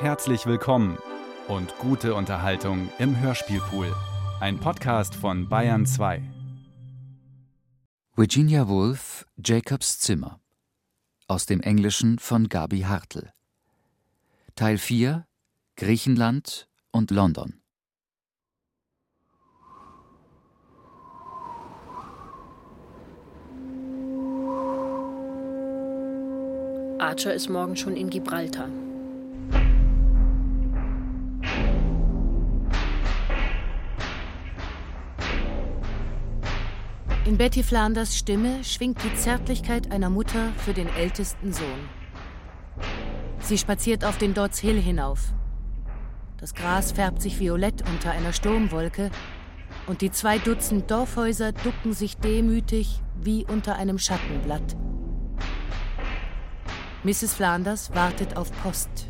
Herzlich willkommen und gute Unterhaltung im Hörspielpool. Ein Podcast von Bayern 2. Virginia Woolf, Jacobs Zimmer. Aus dem Englischen von Gabi Hartl. Teil 4 Griechenland und London. Archer ist morgen schon in Gibraltar. In Betty Flanders Stimme schwingt die Zärtlichkeit einer Mutter für den ältesten Sohn. Sie spaziert auf den Dodds Hill hinauf. Das Gras färbt sich violett unter einer Sturmwolke und die zwei Dutzend Dorfhäuser ducken sich demütig wie unter einem Schattenblatt. Mrs. Flanders wartet auf Post.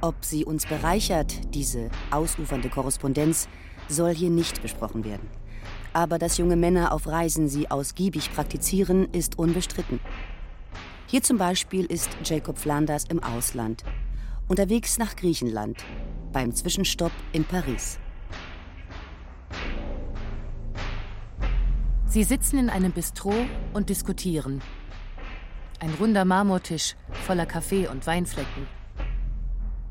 Ob sie uns bereichert, diese ausufernde Korrespondenz, soll hier nicht besprochen werden. Aber dass junge Männer auf Reisen sie ausgiebig praktizieren, ist unbestritten. Hier zum Beispiel ist Jacob Flanders im Ausland, unterwegs nach Griechenland, beim Zwischenstopp in Paris. Sie sitzen in einem Bistro und diskutieren. Ein runder Marmortisch voller Kaffee und Weinflecken.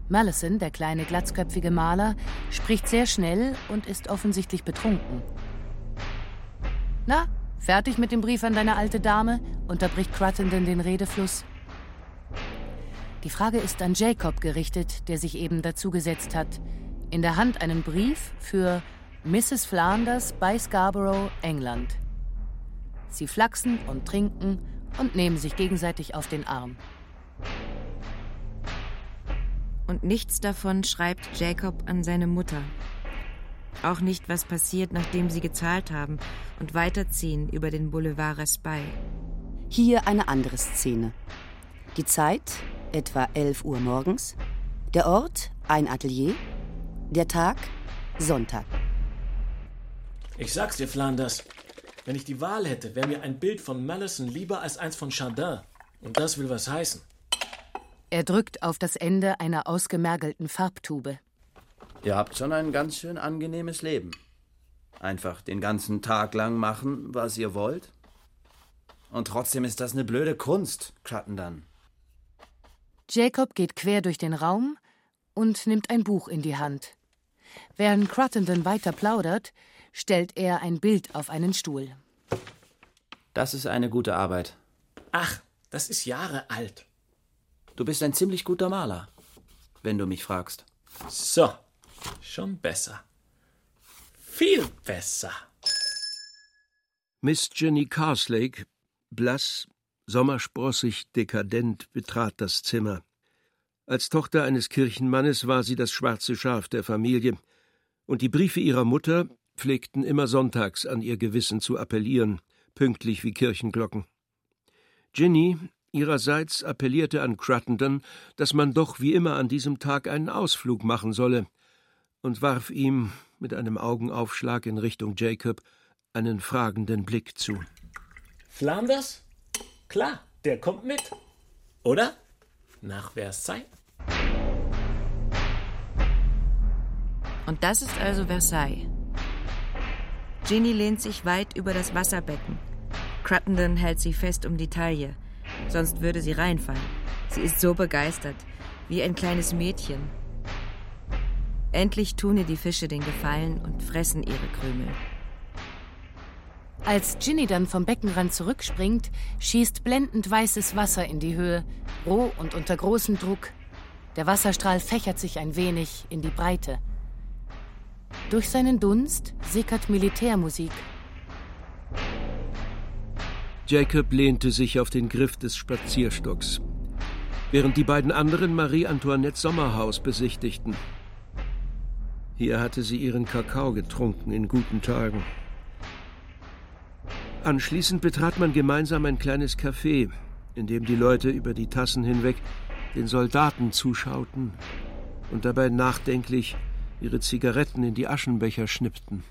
Malison, der kleine glatzköpfige Maler, spricht sehr schnell und ist offensichtlich betrunken. Na, fertig mit dem Brief an deine alte Dame? unterbricht Cruttenden den Redefluss. Die Frage ist an Jacob gerichtet, der sich eben dazugesetzt hat. In der Hand einen Brief für Mrs. Flanders bei Scarborough, England. Sie flachsen und trinken und nehmen sich gegenseitig auf den Arm. Und nichts davon schreibt Jacob an seine Mutter. Auch nicht, was passiert, nachdem sie gezahlt haben und weiterziehen über den Boulevard Raspail. Hier eine andere Szene. Die Zeit, etwa 11 Uhr morgens. Der Ort, ein Atelier. Der Tag, Sonntag. Ich sag's dir, Flanders. Wenn ich die Wahl hätte, wäre mir ein Bild von Malison lieber als eins von Chardin. Und das will was heißen. Er drückt auf das Ende einer ausgemergelten Farbtube. Ihr habt schon ein ganz schön angenehmes Leben. Einfach den ganzen Tag lang machen, was ihr wollt. Und trotzdem ist das eine blöde Kunst, Crittenden. Jacob geht quer durch den Raum und nimmt ein Buch in die Hand. Während Cruttenden weiter plaudert, stellt er ein Bild auf einen Stuhl. Das ist eine gute Arbeit. Ach, das ist Jahre alt. Du bist ein ziemlich guter Maler, wenn du mich fragst. So, schon besser. Viel besser. Miss Jenny Carslake, blass, sommersprossig, dekadent, betrat das Zimmer. Als Tochter eines Kirchenmannes war sie das schwarze Schaf der Familie, und die Briefe ihrer Mutter pflegten immer sonntags an ihr Gewissen zu appellieren, pünktlich wie Kirchenglocken. Ginny ihrerseits appellierte an Cruttenden, dass man doch wie immer an diesem Tag einen Ausflug machen solle, und warf ihm mit einem Augenaufschlag in Richtung Jacob einen fragenden Blick zu. Flanders? Klar, der kommt mit. Oder? Nach Versailles? Und das ist also Versailles. Ginny lehnt sich weit über das Wasserbecken. Cruttenden hält sie fest um die Taille, sonst würde sie reinfallen. Sie ist so begeistert, wie ein kleines Mädchen. Endlich tun ihr die Fische den Gefallen und fressen ihre Krümel. Als Ginny dann vom Beckenrand zurückspringt, schießt blendend weißes Wasser in die Höhe, roh und unter großem Druck. Der Wasserstrahl fächert sich ein wenig in die Breite. Durch seinen Dunst sickert Militärmusik. Jacob lehnte sich auf den Griff des Spazierstocks, während die beiden anderen Marie Antoinettes Sommerhaus besichtigten. Hier hatte sie ihren Kakao getrunken in guten Tagen. Anschließend betrat man gemeinsam ein kleines Café, in dem die Leute über die Tassen hinweg den Soldaten zuschauten und dabei nachdenklich ihre Zigaretten in die Aschenbecher schnippten.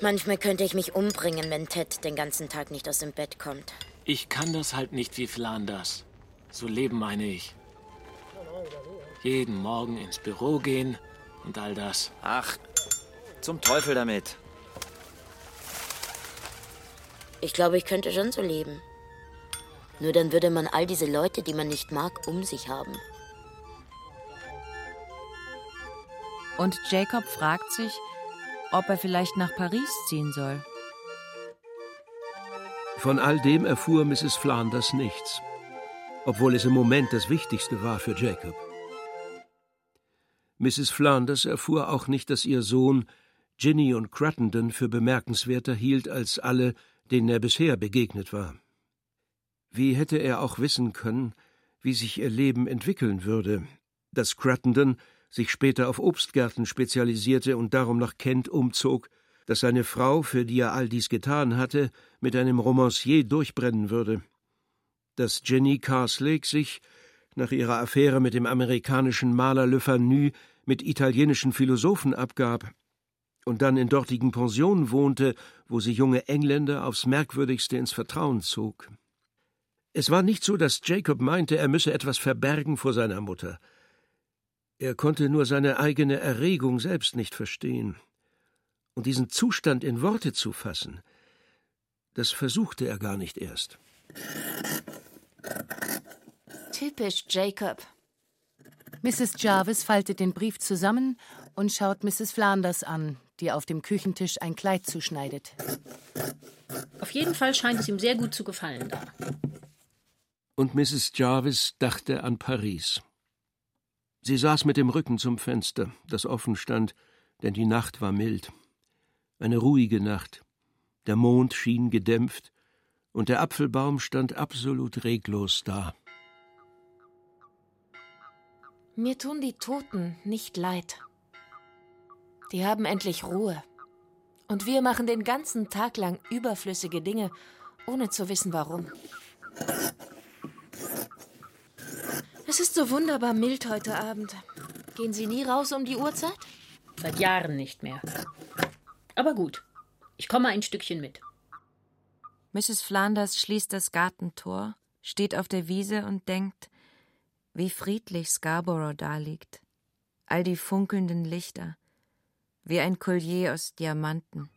Manchmal könnte ich mich umbringen, wenn Ted den ganzen Tag nicht aus dem Bett kommt. Ich kann das halt nicht wie Flanders. So leben meine ich. Jeden Morgen ins Büro gehen und all das. Ach, zum Teufel damit. Ich glaube, ich könnte schon so leben. Nur dann würde man all diese Leute, die man nicht mag, um sich haben. Und Jacob fragt sich, ob er vielleicht nach Paris ziehen soll. Von all dem erfuhr Mrs. Flanders nichts, obwohl es im Moment das Wichtigste war für Jacob. Mrs. Flanders erfuhr auch nicht, dass ihr Sohn Ginny und Cruttendon für bemerkenswerter hielt als alle, denen er bisher begegnet war. Wie hätte er auch wissen können, wie sich ihr Leben entwickeln würde, dass Cruttendon sich später auf Obstgärten spezialisierte und darum nach Kent umzog, dass seine Frau, für die er all dies getan hatte, mit einem Romancier durchbrennen würde, dass Jenny Carslake sich, nach ihrer Affäre mit dem amerikanischen Maler Le Fanu, mit italienischen Philosophen abgab und dann in dortigen Pensionen wohnte, wo sie junge Engländer aufs Merkwürdigste ins Vertrauen zog. Es war nicht so, dass Jacob meinte, er müsse etwas verbergen vor seiner Mutter. Er konnte nur seine eigene Erregung selbst nicht verstehen. Und diesen Zustand in Worte zu fassen, das versuchte er gar nicht erst. Typisch Jacob. Mrs. Jarvis faltet den Brief zusammen und schaut Mrs. Flanders an, die auf dem Küchentisch ein Kleid zuschneidet. Auf jeden Fall scheint es ihm sehr gut zu gefallen da. Und Mrs. Jarvis dachte an Paris. Sie saß mit dem Rücken zum Fenster, das offen stand, denn die Nacht war mild. Eine ruhige Nacht. Der Mond schien gedämpft, und der Apfelbaum stand absolut reglos da. Mir tun die Toten nicht leid. Die haben endlich Ruhe. Und wir machen den ganzen Tag lang überflüssige Dinge, ohne zu wissen warum. Es ist so wunderbar mild heute Abend. Gehen Sie nie raus um die Uhrzeit? Seit Jahren nicht mehr. Aber gut, ich komme ein Stückchen mit. Mrs. Flanders schließt das Gartentor, steht auf der Wiese und denkt, wie friedlich Scarborough daliegt. All die funkelnden Lichter, wie ein Collier aus Diamanten.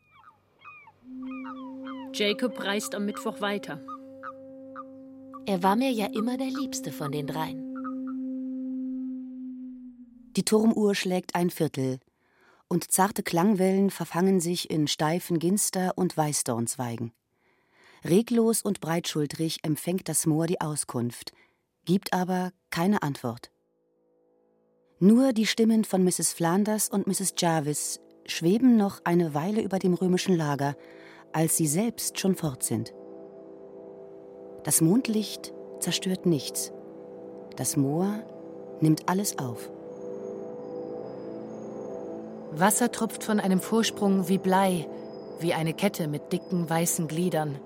Jacob reist am Mittwoch weiter. Er war mir ja immer der Liebste von den dreien. Die Turmuhr schlägt ein Viertel, und zarte Klangwellen verfangen sich in steifen Ginster- und Weißdornzweigen. Reglos und breitschultrig empfängt das Moor die Auskunft, gibt aber keine Antwort. Nur die Stimmen von Mrs. Flanders und Mrs. Jarvis schweben noch eine Weile über dem römischen Lager, als sie selbst schon fort sind. Das Mondlicht zerstört nichts. Das Moor nimmt alles auf. Wasser tropft von einem Vorsprung wie Blei, wie eine Kette mit dicken weißen Gliedern.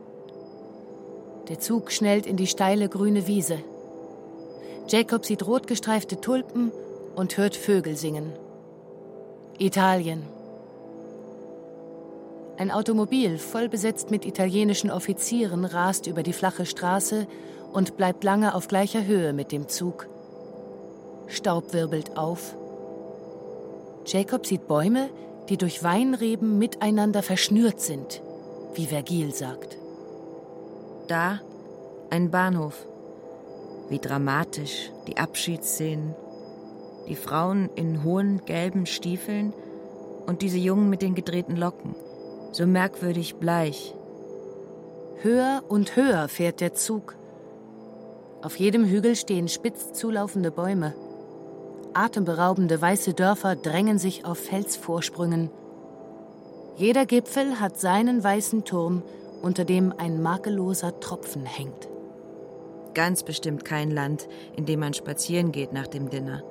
Der Zug schnellt in die steile grüne Wiese. Jacob sieht rotgestreifte Tulpen und hört Vögel singen. Italien. Ein Automobil, voll besetzt mit italienischen Offizieren, rast über die flache Straße und bleibt lange auf gleicher Höhe mit dem Zug. Staub wirbelt auf. Jacob sieht Bäume, die durch Weinreben miteinander verschnürt sind, wie Vergil sagt. Da ein Bahnhof. Wie dramatisch die Abschiedsszenen. Die Frauen in hohen gelben Stiefeln und diese Jungen mit den gedrehten Locken. So merkwürdig bleich. Höher und höher fährt der Zug. Auf jedem Hügel stehen spitz zulaufende Bäume. Atemberaubende weiße Dörfer drängen sich auf Felsvorsprüngen. Jeder Gipfel hat seinen weißen Turm, unter dem ein makelloser Tropfen hängt. Ganz bestimmt kein Land, in dem man spazieren geht nach dem Dinner.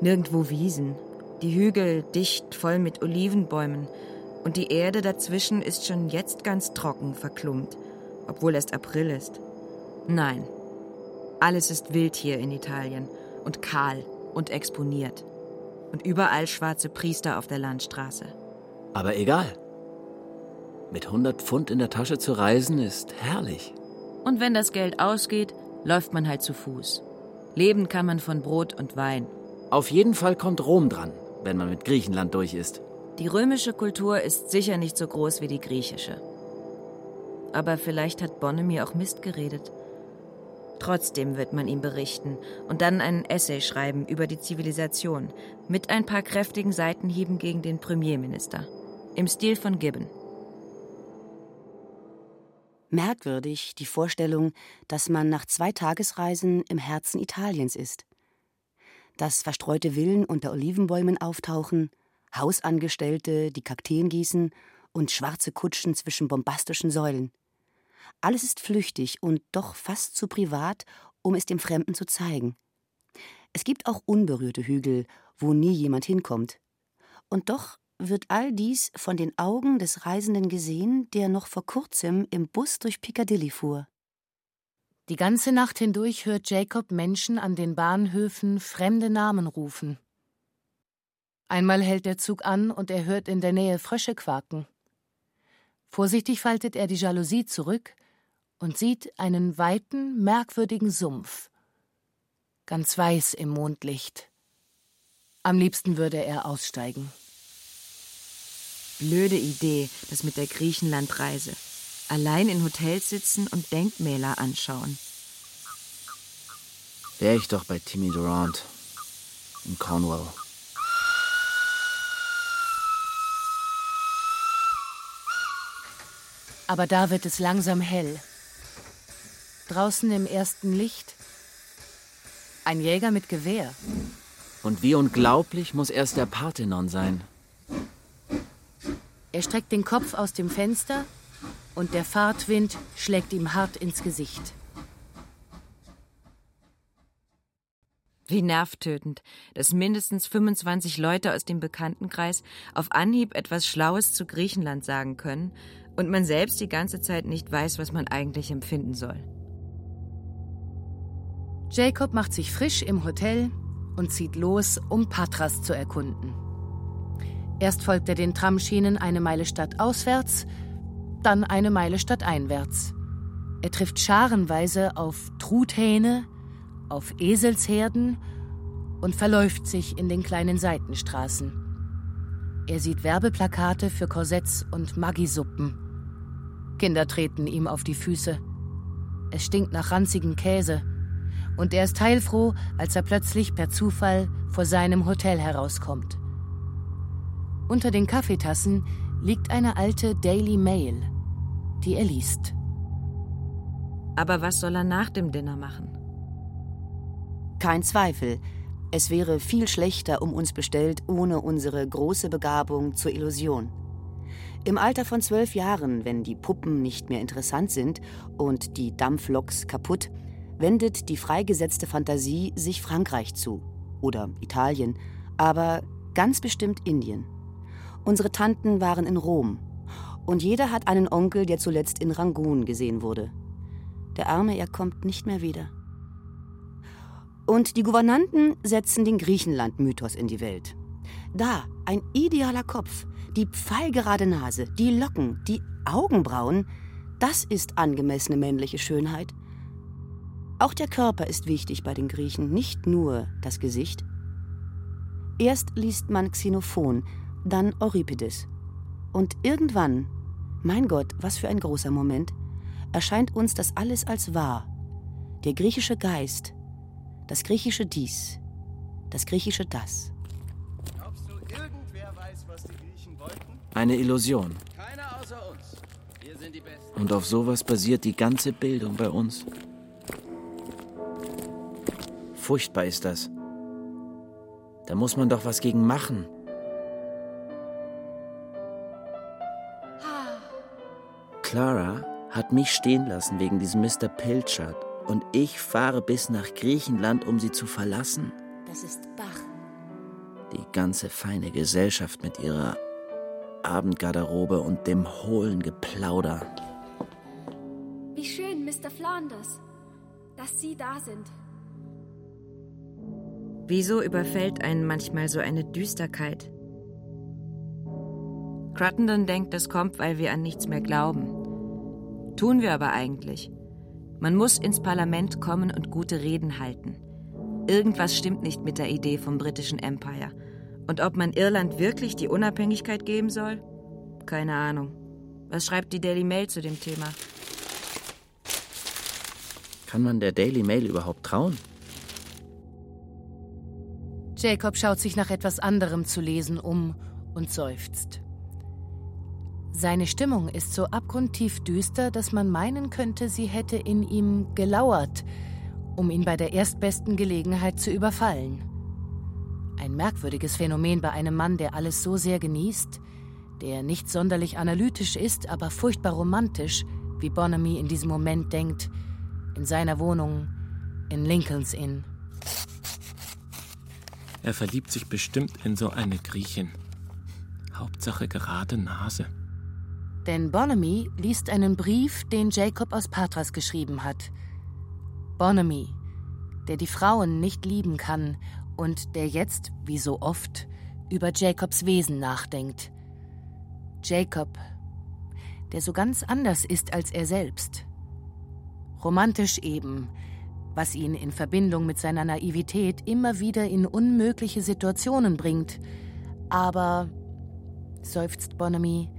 Nirgendwo Wiesen, die Hügel dicht voll mit Olivenbäumen und die Erde dazwischen ist schon jetzt ganz trocken verklumpt, obwohl erst April ist. Nein, alles ist wild hier in Italien und kahl und exponiert. Und überall schwarze Priester auf der Landstraße. Aber egal. Mit 100 Pfund in der Tasche zu reisen ist herrlich. Und wenn das Geld ausgeht, läuft man halt zu Fuß. Leben kann man von Brot und Wein. Auf jeden Fall kommt Rom dran, wenn man mit Griechenland durch ist. Die römische Kultur ist sicher nicht so groß wie die griechische. Aber vielleicht hat Bonne mir auch Mist geredet. Trotzdem wird man ihm berichten und dann einen Essay schreiben über die Zivilisation mit ein paar kräftigen Seitenhieben gegen den Premierminister. Im Stil von Gibbon. Merkwürdig die Vorstellung, dass man nach zwei Tagesreisen im Herzen Italiens ist. Dass verstreute Villen unter Olivenbäumen auftauchen, Hausangestellte, die Kakteen gießen und schwarze Kutschen zwischen bombastischen Säulen. Alles ist flüchtig und doch fast zu privat, um es dem Fremden zu zeigen. Es gibt auch unberührte Hügel, wo nie jemand hinkommt. Und doch wird all dies von den Augen des Reisenden gesehen, der noch vor kurzem im Bus durch Piccadilly fuhr. Die ganze Nacht hindurch hört Jacob Menschen an den Bahnhöfen fremde Namen rufen. Einmal hält der Zug an und er hört in der Nähe Frösche quaken. Vorsichtig faltet er die Jalousie zurück und sieht einen weiten, merkwürdigen Sumpf, ganz weiß im Mondlicht. Am liebsten würde er aussteigen. Blöde Idee, das mit der Griechenlandreise. Allein in Hotels sitzen und Denkmäler anschauen. Wäre ich doch bei Timmy Durant in Cornwall. Aber da wird es langsam hell. Draußen im ersten Licht ein Jäger mit Gewehr. Und wie unglaublich muss erst der Parthenon sein. Er streckt den Kopf aus dem Fenster und der Fahrtwind schlägt ihm hart ins Gesicht. Wie nervtötend, dass mindestens 25 Leute aus dem Bekanntenkreis auf Anhieb etwas Schlaues zu Griechenland sagen können und man selbst die ganze Zeit nicht weiß, was man eigentlich empfinden soll. Jacob macht sich frisch im Hotel und zieht los, um Patras zu erkunden. Erst folgt er den Tramschienen eine Meile stadtauswärts, dann eine Meile stadteinwärts. Er trifft scharenweise auf Truthähne, auf Eselsherden und verläuft sich in den kleinen Seitenstraßen. Er sieht Werbeplakate für Korsetts und Maggi-Suppen. Kinder treten ihm auf die Füße. Es stinkt nach ranzigem Käse. Und er ist heilfroh, als er plötzlich per Zufall vor seinem Hotel herauskommt. Unter den Kaffeetassen liegt eine alte Daily Mail, die er liest. Aber was soll er nach dem Dinner machen? Kein Zweifel, es wäre viel schlechter um uns bestellt ohne unsere große Begabung zur Illusion. Im Alter von zwölf Jahren, wenn die Puppen nicht mehr interessant sind und die Dampfloks kaputt, wendet die freigesetzte Fantasie sich Frankreich zu oder Italien, aber ganz bestimmt Indien. Unsere Tanten waren in Rom und jeder hat einen Onkel, der zuletzt in Rangoon gesehen wurde. Der Arme, er kommt nicht mehr wieder. Und die Gouvernanten setzen den Griechenland-Mythos in die Welt. Da, ein idealer Kopf, die pfeilgerade Nase, die Locken, die Augenbrauen, das ist angemessene männliche Schönheit. Auch der Körper ist wichtig bei den Griechen, nicht nur das Gesicht. Erst liest man Xenophon, dann Euripides. Und irgendwann, mein Gott, was für ein großer Moment, erscheint uns das alles als wahr. Der griechische Geist, das griechische Dies, das griechische Das. Glaubst du, irgendwer weiß, was die Griechen wollten? Eine Illusion. Keiner außer uns. Wir sind die Besten. Und auf sowas basiert die ganze Bildung bei uns. Furchtbar ist das. Da muss man doch was gegen machen. Clara hat mich stehen lassen wegen diesem Mr. Pilchard. Und ich fahre bis nach Griechenland, um sie zu verlassen. Das ist Bach. Die ganze feine Gesellschaft mit ihrer Abendgarderobe und dem hohlen Geplauder. Wie schön, Mr. Flanders, dass Sie da sind. Wieso überfällt einen manchmal so eine Düsterkeit? Cruttendon denkt, das kommt, weil wir an nichts mehr glauben. Tun wir aber eigentlich. Man muss ins Parlament kommen und gute Reden halten. Irgendwas stimmt nicht mit der Idee vom britischen Empire. Und ob man Irland wirklich die Unabhängigkeit geben soll? Keine Ahnung. Was schreibt die Daily Mail zu dem Thema? Kann man der Daily Mail überhaupt trauen? Jacob schaut sich nach etwas anderem zu lesen um und seufzt. Seine Stimmung ist so abgrundtief düster, dass man meinen könnte, sie hätte in ihm gelauert, um ihn bei der erstbesten Gelegenheit zu überfallen. Ein merkwürdiges Phänomen bei einem Mann, der alles so sehr genießt, der nicht sonderlich analytisch ist, aber furchtbar romantisch, wie Bonamy in diesem Moment denkt, in seiner Wohnung in Lincoln's Inn. Er verliebt sich bestimmt in so eine Griechin. Hauptsache gerade Nase. Denn Bonamy liest einen Brief, den Jacob aus Patras geschrieben hat. Bonamy, der die Frauen nicht lieben kann und der jetzt, wie so oft, über Jacobs Wesen nachdenkt. Jacob, der so ganz anders ist als er selbst. Romantisch eben, was ihn in Verbindung mit seiner Naivität immer wieder in unmögliche Situationen bringt. Aber, seufzt Bonamy,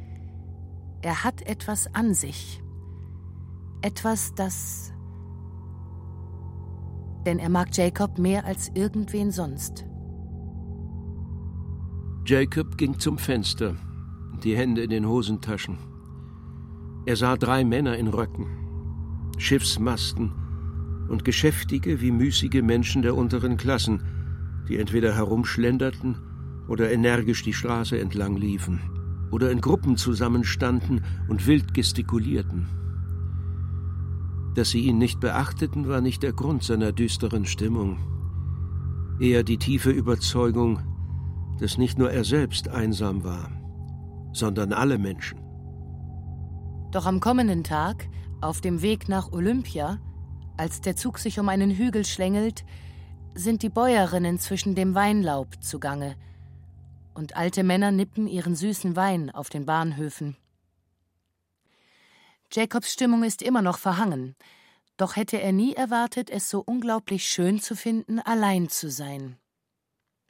er hat etwas an sich. Etwas, das. Denn er mag Jacob mehr als irgendwen sonst. Jacob ging zum Fenster, die Hände in den Hosentaschen. Er sah drei Männer in Röcken, Schiffsmasten und geschäftige wie müßige Menschen der unteren Klassen, die entweder herumschlenderten oder energisch die Straße entlang liefen oder in Gruppen zusammenstanden und wild gestikulierten. Dass sie ihn nicht beachteten, war nicht der Grund seiner düsteren Stimmung, eher die tiefe Überzeugung, dass nicht nur er selbst einsam war, sondern alle Menschen. Doch am kommenden Tag, auf dem Weg nach Olympia, als der Zug sich um einen Hügel schlängelt, sind die Bäuerinnen zwischen dem Weinlaub zugange, und alte Männer nippen ihren süßen Wein auf den Bahnhöfen. Jacobs Stimmung ist immer noch verhangen, doch hätte er nie erwartet, es so unglaublich schön zu finden, allein zu sein.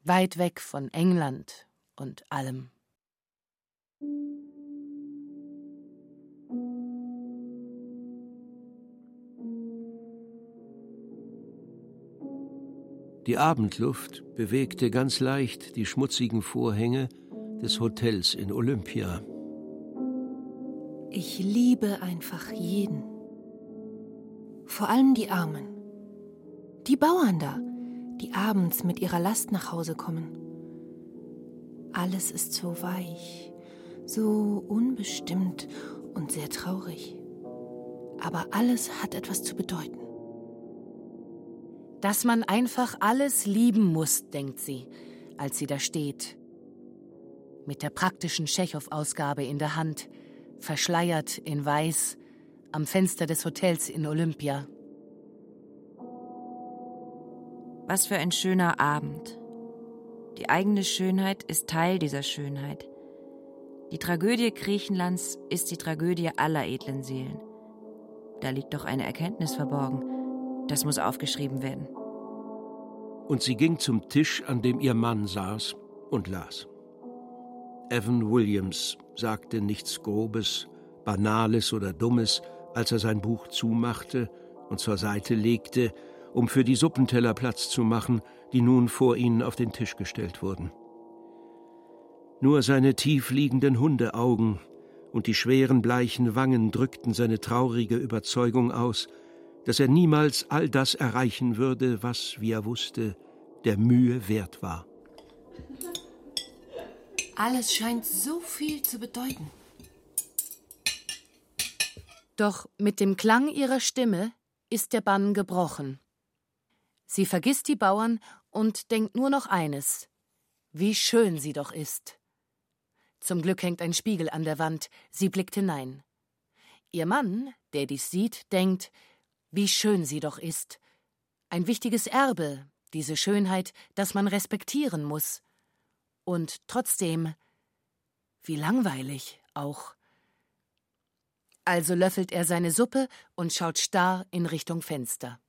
Weit weg von England und allem. Die Abendluft bewegte ganz leicht die schmutzigen Vorhänge des Hotels in Olympia. Ich liebe einfach jeden. Vor allem die Armen. Die Bauern da, die abends mit ihrer Last nach Hause kommen. Alles ist so weich, so unbestimmt und sehr traurig. Aber alles hat etwas zu bedeuten dass man einfach alles lieben muss, denkt sie, als sie da steht. Mit der praktischen Tschechow-Ausgabe in der Hand, verschleiert in Weiß, am Fenster des Hotels in Olympia. Was für ein schöner Abend. Die eigene Schönheit ist Teil dieser Schönheit. Die Tragödie Griechenlands ist die Tragödie aller edlen Seelen. Da liegt doch eine Erkenntnis verborgen. Das muss aufgeschrieben werden. Und sie ging zum Tisch, an dem ihr Mann saß, und las. Evan Williams sagte nichts Grobes, Banales oder Dummes, als er sein Buch zumachte und zur Seite legte, um für die Suppenteller Platz zu machen, die nun vor ihnen auf den Tisch gestellt wurden. Nur seine tief liegenden Hundeaugen und die schweren bleichen Wangen drückten seine traurige Überzeugung aus, dass er niemals all das erreichen würde, was, wie er wusste, der Mühe wert war. Alles scheint so viel zu bedeuten. Doch mit dem Klang ihrer Stimme ist der Bann gebrochen. Sie vergisst die Bauern und denkt nur noch eines: Wie schön sie doch ist. Zum Glück hängt ein Spiegel an der Wand, sie blickt hinein. Ihr Mann, der dies sieht, denkt, wie schön sie doch ist. Ein wichtiges Erbe, diese Schönheit, das man respektieren muss. Und trotzdem, wie langweilig auch. Also löffelt er seine Suppe und schaut starr in Richtung Fenster.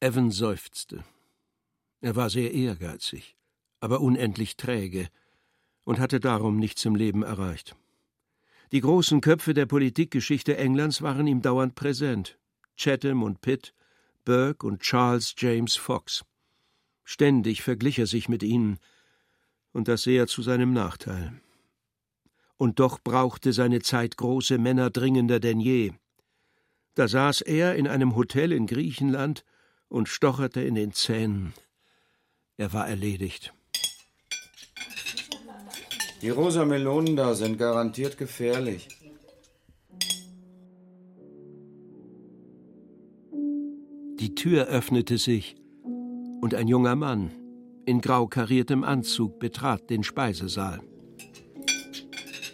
Evan seufzte. Er war sehr ehrgeizig, aber unendlich träge und hatte darum nichts im Leben erreicht. Die großen Köpfe der Politikgeschichte Englands waren ihm dauernd präsent. Chatham und Pitt, Burke und Charles James Fox. Ständig verglich er sich mit ihnen, und das sehr zu seinem Nachteil. Und doch brauchte seine Zeit große Männer dringender denn je. Da saß er in einem Hotel in Griechenland und stocherte in den Zähnen. Er war erledigt. Die rosa Melonen da sind garantiert gefährlich. Die Tür öffnete sich und ein junger Mann in grau kariertem Anzug betrat den Speisesaal.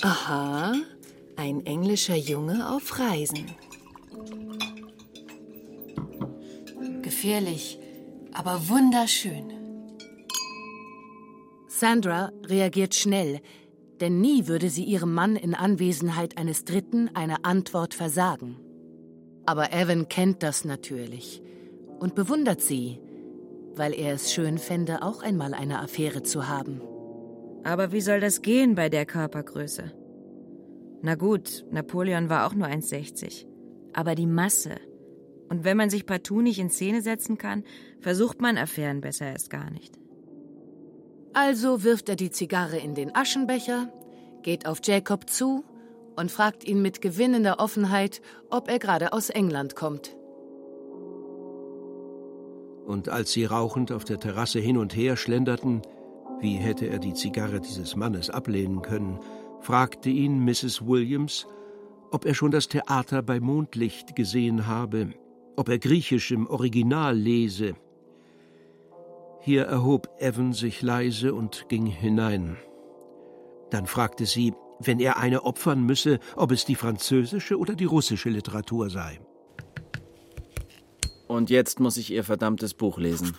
Aha, ein englischer Junge auf Reisen. Gefährlich, aber wunderschön. Sandra reagiert schnell, denn nie würde sie ihrem Mann in Anwesenheit eines Dritten eine Antwort versagen. Aber Evan kennt das natürlich und bewundert sie, weil er es schön fände, auch einmal eine Affäre zu haben. Aber wie soll das gehen bei der Körpergröße? Na gut, Napoleon war auch nur 1,60. Aber die Masse. Und wenn man sich partout nicht in Szene setzen kann, versucht man Affären besser erst gar nicht. Also wirft er die Zigarre in den Aschenbecher, geht auf Jacob zu und fragt ihn mit gewinnender Offenheit, ob er gerade aus England kommt. Und als sie rauchend auf der Terrasse hin und her schlenderten, wie hätte er die Zigarre dieses Mannes ablehnen können, fragte ihn Mrs. Williams, ob er schon das Theater bei Mondlicht gesehen habe, ob er Griechisch im Original lese. Hier erhob Evan sich leise und ging hinein. Dann fragte sie, wenn er eine opfern müsse, ob es die französische oder die russische Literatur sei. Und jetzt muss ich ihr verdammtes Buch lesen.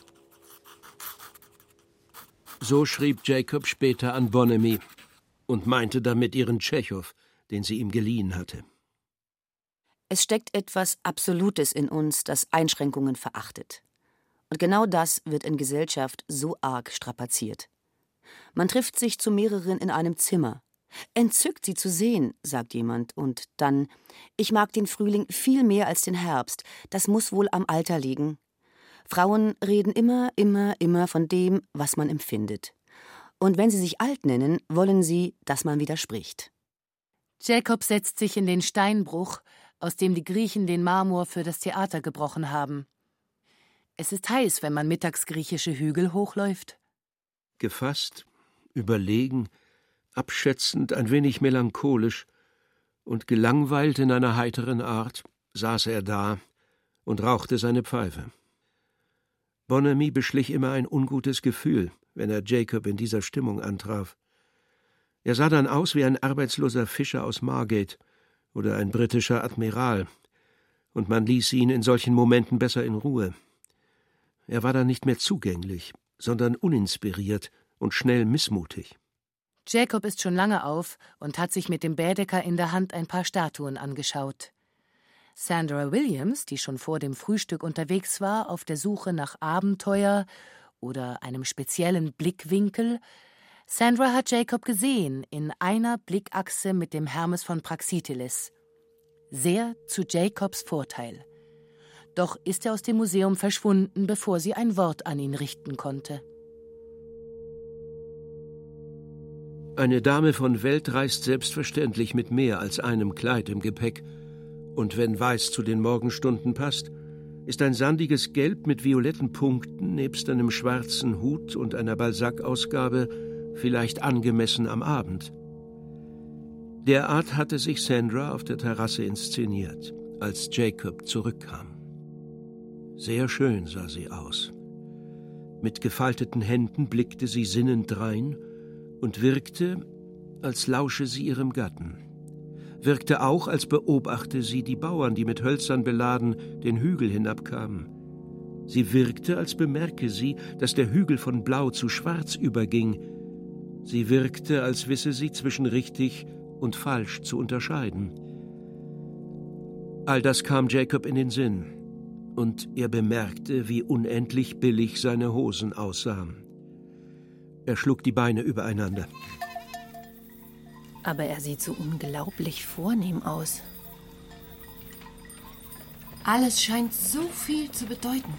So schrieb Jacob später an Bonamy und meinte damit ihren Tschechow, den sie ihm geliehen hatte. Es steckt etwas Absolutes in uns, das Einschränkungen verachtet. Und genau das wird in Gesellschaft so arg strapaziert. Man trifft sich zu mehreren in einem Zimmer. Entzückt, sie zu sehen, sagt jemand, und dann Ich mag den Frühling viel mehr als den Herbst, das muss wohl am Alter liegen. Frauen reden immer, immer, immer von dem, was man empfindet. Und wenn sie sich alt nennen, wollen sie, dass man widerspricht. Jacob setzt sich in den Steinbruch, aus dem die Griechen den Marmor für das Theater gebrochen haben. Es ist heiß, wenn man mittags griechische Hügel hochläuft. Gefasst, überlegen, abschätzend, ein wenig melancholisch und gelangweilt in einer heiteren Art, saß er da und rauchte seine Pfeife. Bonamy beschlich immer ein ungutes Gefühl, wenn er Jacob in dieser Stimmung antraf. Er sah dann aus wie ein arbeitsloser Fischer aus Margate oder ein britischer Admiral, und man ließ ihn in solchen Momenten besser in Ruhe. Er war dann nicht mehr zugänglich, sondern uninspiriert und schnell missmutig. Jacob ist schon lange auf und hat sich mit dem Bädeker in der Hand ein paar Statuen angeschaut. Sandra Williams, die schon vor dem Frühstück unterwegs war, auf der Suche nach Abenteuer oder einem speziellen Blickwinkel, Sandra hat Jacob gesehen in einer Blickachse mit dem Hermes von Praxiteles. Sehr zu Jacobs Vorteil. Doch ist er aus dem Museum verschwunden, bevor sie ein Wort an ihn richten konnte. Eine Dame von Welt reist selbstverständlich mit mehr als einem Kleid im Gepäck, und wenn Weiß zu den Morgenstunden passt, ist ein sandiges Gelb mit violetten Punkten nebst einem schwarzen Hut und einer Balzac-Ausgabe vielleicht angemessen am Abend. Derart hatte sich Sandra auf der Terrasse inszeniert, als Jacob zurückkam. Sehr schön sah sie aus. Mit gefalteten Händen blickte sie sinnend drein und wirkte, als lausche sie ihrem Gatten. Wirkte auch, als beobachte sie die Bauern, die mit Hölzern beladen den Hügel hinabkamen. Sie wirkte, als bemerke sie, dass der Hügel von blau zu schwarz überging. Sie wirkte, als wisse sie zwischen richtig und falsch zu unterscheiden. All das kam Jacob in den Sinn, und er bemerkte, wie unendlich billig seine Hosen aussahen. Er schlug die Beine übereinander. Aber er sieht so unglaublich vornehm aus. Alles scheint so viel zu bedeuten.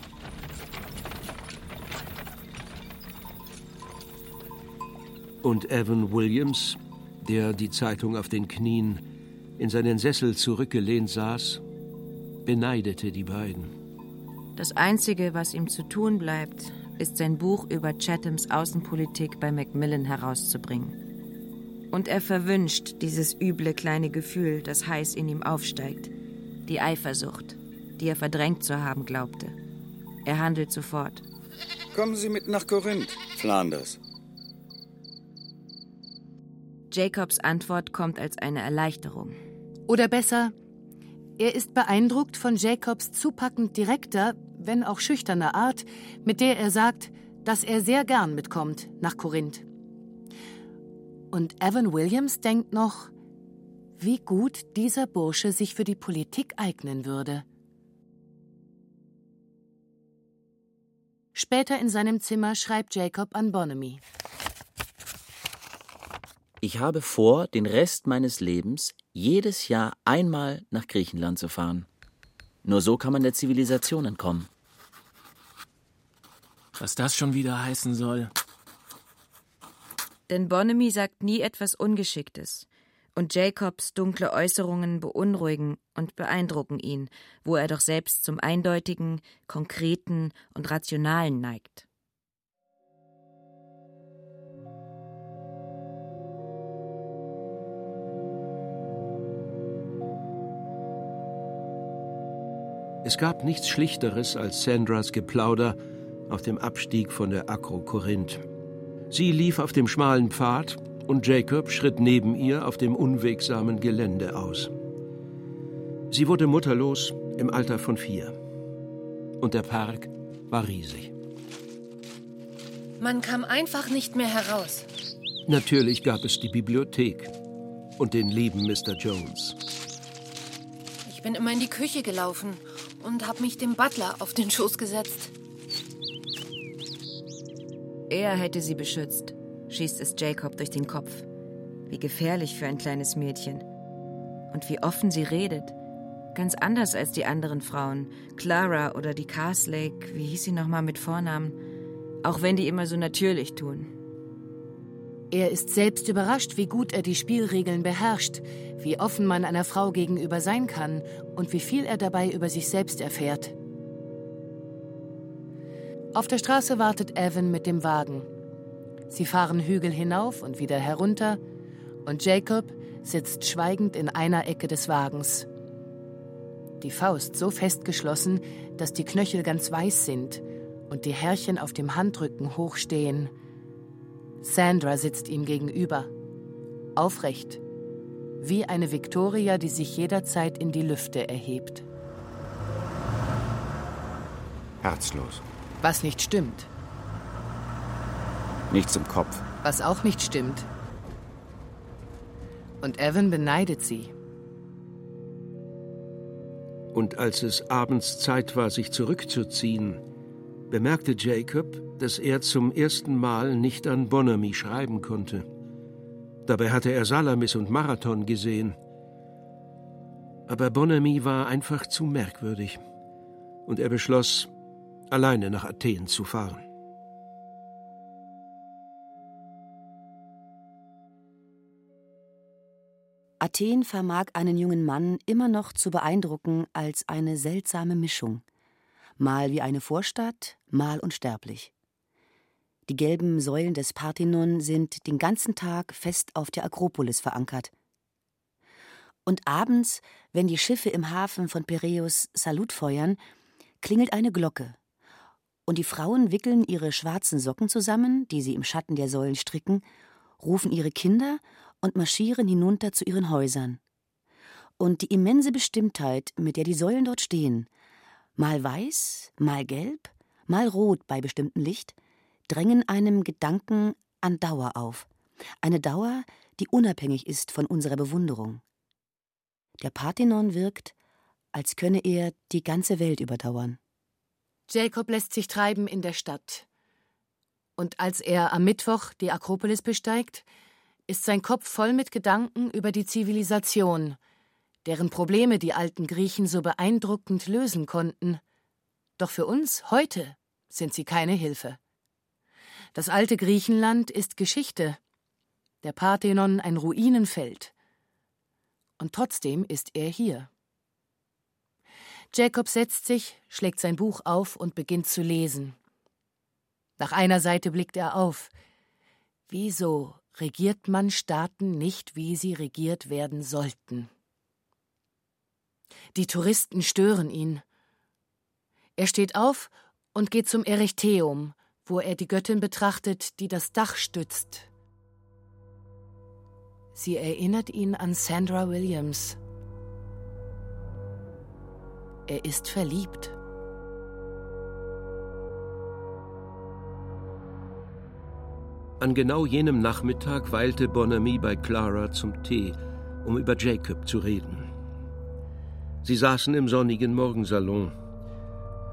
Und Evan Williams, der die Zeitung auf den Knien in seinen Sessel zurückgelehnt saß, beneidete die beiden. Das Einzige, was ihm zu tun bleibt, ist sein Buch über Chathams Außenpolitik bei Macmillan herauszubringen. Und er verwünscht dieses üble kleine Gefühl, das heiß in ihm aufsteigt, die Eifersucht, die er verdrängt zu haben glaubte. Er handelt sofort. Kommen Sie mit nach Korinth, Flanders. Jacobs Antwort kommt als eine Erleichterung. Oder besser, er ist beeindruckt von Jacobs zupackend direkter, wenn auch schüchterner Art, mit der er sagt, dass er sehr gern mitkommt nach Korinth. Und Evan Williams denkt noch, wie gut dieser Bursche sich für die Politik eignen würde. Später in seinem Zimmer schreibt Jacob an Bonamy. Ich habe vor, den Rest meines Lebens jedes Jahr einmal nach Griechenland zu fahren. Nur so kann man der Zivilisation entkommen. Was das schon wieder heißen soll. Denn Bonamy sagt nie etwas Ungeschicktes. Und Jacobs dunkle Äußerungen beunruhigen und beeindrucken ihn, wo er doch selbst zum Eindeutigen, Konkreten und Rationalen neigt. Es gab nichts Schlichteres als Sandras Geplauder auf dem Abstieg von der Akro Korinth. Sie lief auf dem schmalen Pfad und Jacob schritt neben ihr auf dem unwegsamen Gelände aus. Sie wurde mutterlos im Alter von vier. Und der Park war riesig. Man kam einfach nicht mehr heraus. Natürlich gab es die Bibliothek und den lieben Mr. Jones. Ich bin immer in die Küche gelaufen und habe mich dem Butler auf den Schoß gesetzt. Er hätte sie beschützt, schießt es Jacob durch den Kopf. Wie gefährlich für ein kleines Mädchen. Und wie offen sie redet. Ganz anders als die anderen Frauen. Clara oder die Carslake, wie hieß sie nochmal mit Vornamen? Auch wenn die immer so natürlich tun. Er ist selbst überrascht, wie gut er die Spielregeln beherrscht, wie offen man einer Frau gegenüber sein kann und wie viel er dabei über sich selbst erfährt. Auf der Straße wartet Evan mit dem Wagen. Sie fahren Hügel hinauf und wieder herunter, und Jacob sitzt schweigend in einer Ecke des Wagens. Die Faust so festgeschlossen, dass die Knöchel ganz weiß sind und die Härchen auf dem Handrücken hochstehen. Sandra sitzt ihm gegenüber, aufrecht, wie eine Viktoria, die sich jederzeit in die Lüfte erhebt. Herzlos. Was nicht stimmt. Nichts im Kopf. Was auch nicht stimmt. Und Evan beneidet sie. Und als es abends Zeit war, sich zurückzuziehen, bemerkte Jacob, dass er zum ersten Mal nicht an Bonamy schreiben konnte. Dabei hatte er Salamis und Marathon gesehen. Aber Bonamy war einfach zu merkwürdig. Und er beschloss, alleine nach Athen zu fahren. Athen vermag einen jungen Mann immer noch zu beeindrucken als eine seltsame Mischung. Mal wie eine Vorstadt, mal unsterblich. Die gelben Säulen des Parthenon sind den ganzen Tag fest auf der Akropolis verankert. Und abends, wenn die Schiffe im Hafen von Piräus Salut feuern, klingelt eine Glocke. Und die Frauen wickeln ihre schwarzen Socken zusammen, die sie im Schatten der Säulen stricken, rufen ihre Kinder und marschieren hinunter zu ihren Häusern. Und die immense Bestimmtheit, mit der die Säulen dort stehen, mal weiß, mal gelb, mal rot bei bestimmtem Licht, drängen einem Gedanken an Dauer auf. Eine Dauer, die unabhängig ist von unserer Bewunderung. Der Parthenon wirkt, als könne er die ganze Welt überdauern. Jacob lässt sich treiben in der Stadt. Und als er am Mittwoch die Akropolis besteigt, ist sein Kopf voll mit Gedanken über die Zivilisation, deren Probleme die alten Griechen so beeindruckend lösen konnten. Doch für uns heute sind sie keine Hilfe. Das alte Griechenland ist Geschichte, der Parthenon ein Ruinenfeld. Und trotzdem ist er hier. Jacob setzt sich, schlägt sein Buch auf und beginnt zu lesen. Nach einer Seite blickt er auf. Wieso regiert man Staaten nicht, wie sie regiert werden sollten? Die Touristen stören ihn. Er steht auf und geht zum Erechtheum, wo er die Göttin betrachtet, die das Dach stützt. Sie erinnert ihn an Sandra Williams. Er ist verliebt. An genau jenem Nachmittag weilte Bonamy bei Clara zum Tee, um über Jacob zu reden. Sie saßen im sonnigen Morgensalon,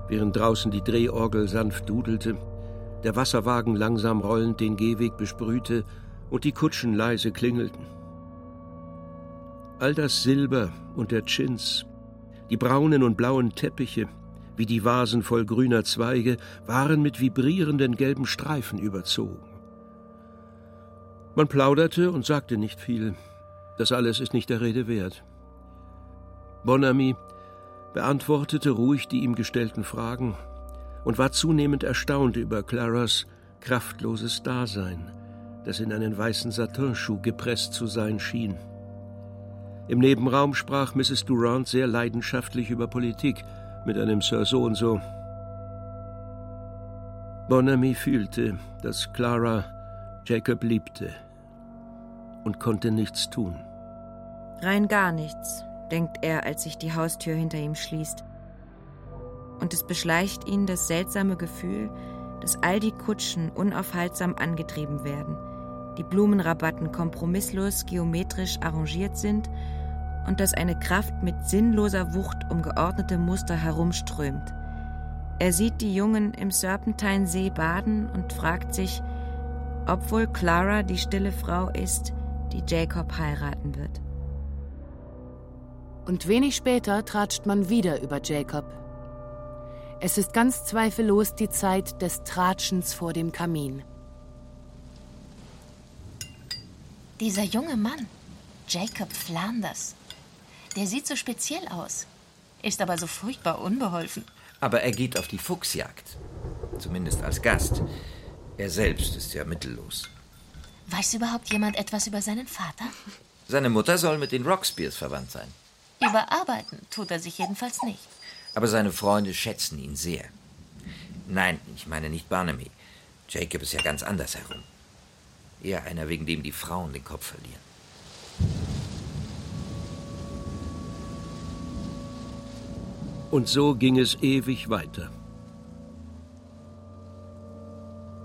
während draußen die Drehorgel sanft dudelte, der Wasserwagen langsam rollend den Gehweg besprühte und die Kutschen leise klingelten. All das Silber und der Chins, die braunen und blauen Teppiche, wie die Vasen voll grüner Zweige, waren mit vibrierenden gelben Streifen überzogen. Man plauderte und sagte nicht viel. Das alles ist nicht der Rede wert. Bonamy beantwortete ruhig die ihm gestellten Fragen und war zunehmend erstaunt über Claras kraftloses Dasein, das in einen weißen Satinschuh gepresst zu sein schien. Im Nebenraum sprach Mrs. Durant sehr leidenschaftlich über Politik mit einem Sir so und so. Bonamy fühlte, dass Clara Jacob liebte und konnte nichts tun. Rein gar nichts, denkt er, als sich die Haustür hinter ihm schließt. Und es beschleicht ihn das seltsame Gefühl, dass all die Kutschen unaufhaltsam angetrieben werden, die Blumenrabatten kompromisslos geometrisch arrangiert sind und dass eine Kraft mit sinnloser Wucht um geordnete Muster herumströmt. Er sieht die Jungen im Serpentinesee baden und fragt sich, ob wohl Clara die stille Frau ist, die Jacob heiraten wird. Und wenig später tratscht man wieder über Jacob. Es ist ganz zweifellos die Zeit des Tratschens vor dem Kamin. Dieser junge Mann, Jacob Flanders, der sieht so speziell aus, ist aber so furchtbar unbeholfen. Aber er geht auf die Fuchsjagd. Zumindest als Gast. Er selbst ist ja mittellos. Weiß überhaupt jemand etwas über seinen Vater? Seine Mutter soll mit den Rockspears verwandt sein. Überarbeiten tut er sich jedenfalls nicht. Aber seine Freunde schätzen ihn sehr. Nein, ich meine nicht Barnaby. Jacob ist ja ganz anders herum. Eher einer, wegen dem die Frauen den Kopf verlieren. Und so ging es ewig weiter.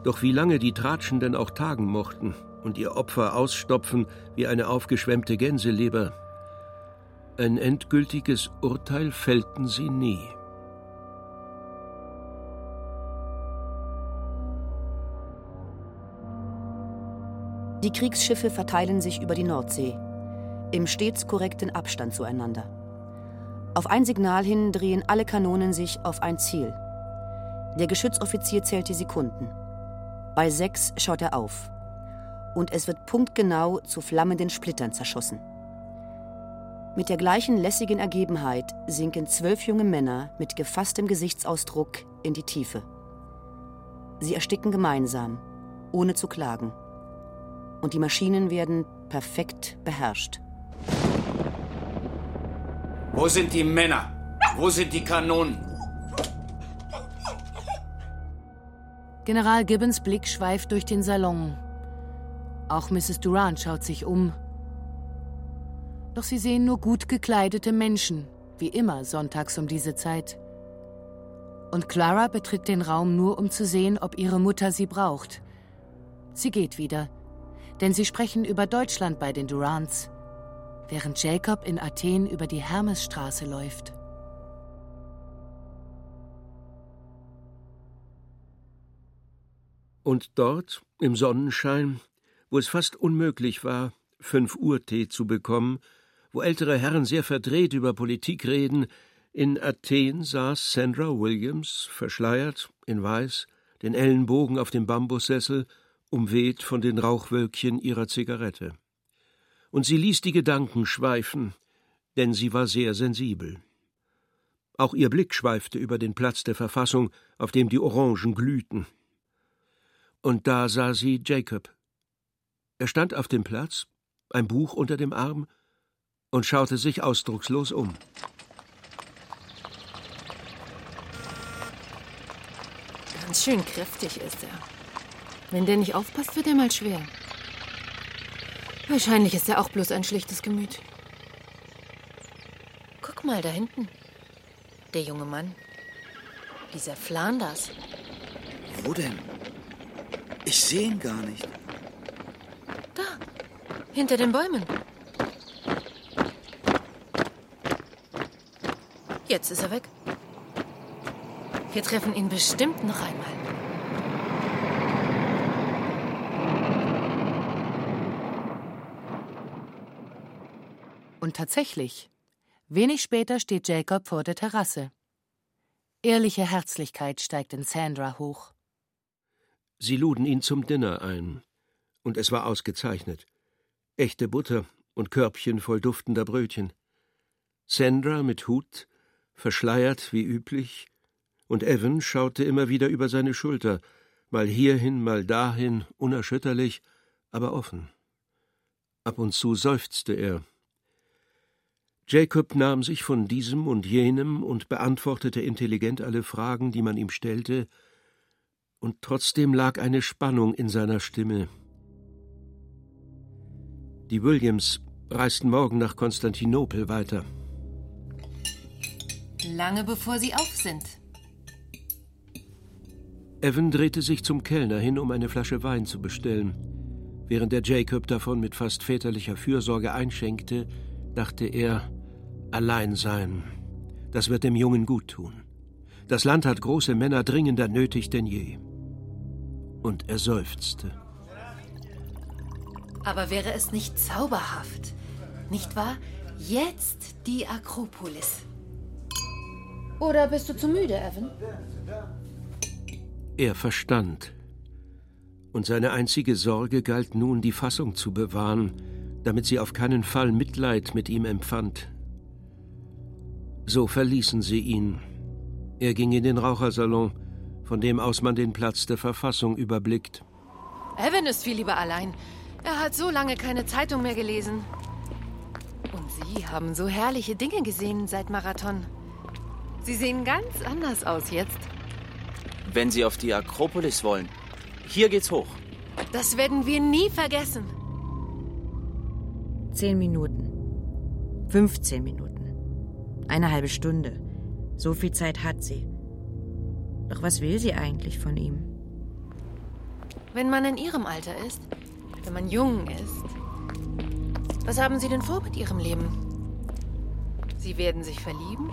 Doch wie lange die Tratschenden auch tagen mochten und ihr Opfer ausstopfen wie eine aufgeschwemmte Gänseleber, ein endgültiges Urteil fällten sie nie. Die Kriegsschiffe verteilen sich über die Nordsee, im stets korrekten Abstand zueinander. Auf ein Signal hin drehen alle Kanonen sich auf ein Ziel. Der Geschützoffizier zählt die Sekunden. Bei sechs schaut er auf. Und es wird punktgenau zu flammenden Splittern zerschossen. Mit der gleichen lässigen Ergebenheit sinken zwölf junge Männer mit gefasstem Gesichtsausdruck in die Tiefe. Sie ersticken gemeinsam, ohne zu klagen. Und die Maschinen werden perfekt beherrscht. Wo sind die Männer? Wo sind die Kanonen? General Gibbons Blick schweift durch den Salon. Auch Mrs. Durant schaut sich um. Doch sie sehen nur gut gekleidete Menschen, wie immer sonntags um diese Zeit. Und Clara betritt den Raum nur, um zu sehen, ob ihre Mutter sie braucht. Sie geht wieder, denn sie sprechen über Deutschland bei den Durants während Jacob in Athen über die Hermesstraße läuft. Und dort, im Sonnenschein, wo es fast unmöglich war, fünf Uhr Tee zu bekommen, wo ältere Herren sehr verdreht über Politik reden, in Athen saß Sandra Williams, verschleiert, in Weiß, den Ellenbogen auf dem Bambussessel, umweht von den Rauchwölkchen ihrer Zigarette. Und sie ließ die Gedanken schweifen, denn sie war sehr sensibel. Auch ihr Blick schweifte über den Platz der Verfassung, auf dem die Orangen glühten. Und da sah sie Jacob. Er stand auf dem Platz, ein Buch unter dem Arm, und schaute sich ausdruckslos um. Ganz schön kräftig ist er. Wenn der nicht aufpasst, wird er mal schwer. Wahrscheinlich ist er auch bloß ein schlichtes Gemüt. Guck mal da hinten. Der junge Mann. Dieser Flanders. Wo denn? Ich sehe ihn gar nicht. Da, hinter den Bäumen. Jetzt ist er weg. Wir treffen ihn bestimmt noch einmal. Und tatsächlich, wenig später steht Jacob vor der Terrasse. Ehrliche Herzlichkeit steigt in Sandra hoch. Sie luden ihn zum Dinner ein, und es war ausgezeichnet. Echte Butter und Körbchen voll duftender Brötchen. Sandra mit Hut, verschleiert wie üblich, und Evan schaute immer wieder über seine Schulter, mal hierhin, mal dahin, unerschütterlich, aber offen. Ab und zu seufzte er. Jacob nahm sich von diesem und jenem und beantwortete intelligent alle Fragen, die man ihm stellte, und trotzdem lag eine Spannung in seiner Stimme. Die Williams reisten morgen nach Konstantinopel weiter. Lange bevor sie auf sind. Evan drehte sich zum Kellner hin, um eine Flasche Wein zu bestellen. Während der Jacob davon mit fast väterlicher Fürsorge einschenkte, dachte er, allein sein, das wird dem Jungen gut tun. Das Land hat große Männer dringender nötig denn je und er seufzte. Aber wäre es nicht zauberhaft, nicht wahr? Jetzt die Akropolis. Oder bist du zu müde, Evan? Er verstand. Und seine einzige Sorge galt nun, die Fassung zu bewahren, damit sie auf keinen Fall Mitleid mit ihm empfand. So verließen sie ihn. Er ging in den Rauchersalon, von dem aus man den Platz der Verfassung überblickt. Evan ist viel lieber allein. Er hat so lange keine Zeitung mehr gelesen. Und Sie haben so herrliche Dinge gesehen seit Marathon. Sie sehen ganz anders aus jetzt. Wenn Sie auf die Akropolis wollen, hier geht's hoch. Das werden wir nie vergessen. Zehn Minuten. 15 Minuten. Eine halbe Stunde. So viel Zeit hat sie. Doch was will sie eigentlich von ihm? Wenn man in Ihrem Alter ist, wenn man jung ist, was haben Sie denn vor mit Ihrem Leben? Sie werden sich verlieben?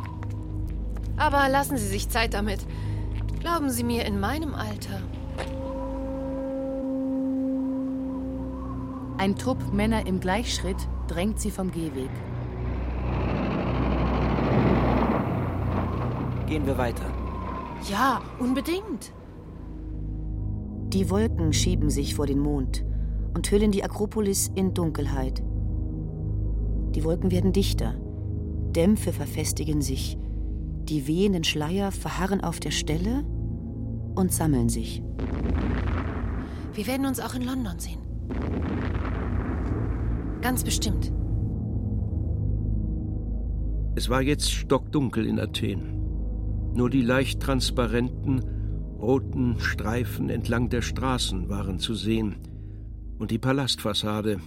Aber lassen Sie sich Zeit damit. Glauben Sie mir, in meinem Alter. Ein Trupp Männer im Gleichschritt drängt sie vom Gehweg. Gehen wir weiter. Ja, unbedingt. Die Wolken schieben sich vor den Mond und hüllen die Akropolis in Dunkelheit. Die Wolken werden dichter, Dämpfe verfestigen sich, die wehenden Schleier verharren auf der Stelle und sammeln sich. Wir werden uns auch in London sehen. Ganz bestimmt. Es war jetzt stockdunkel in Athen. Nur die leicht transparenten, roten Streifen entlang der Straßen waren zu sehen und die Palastfassade,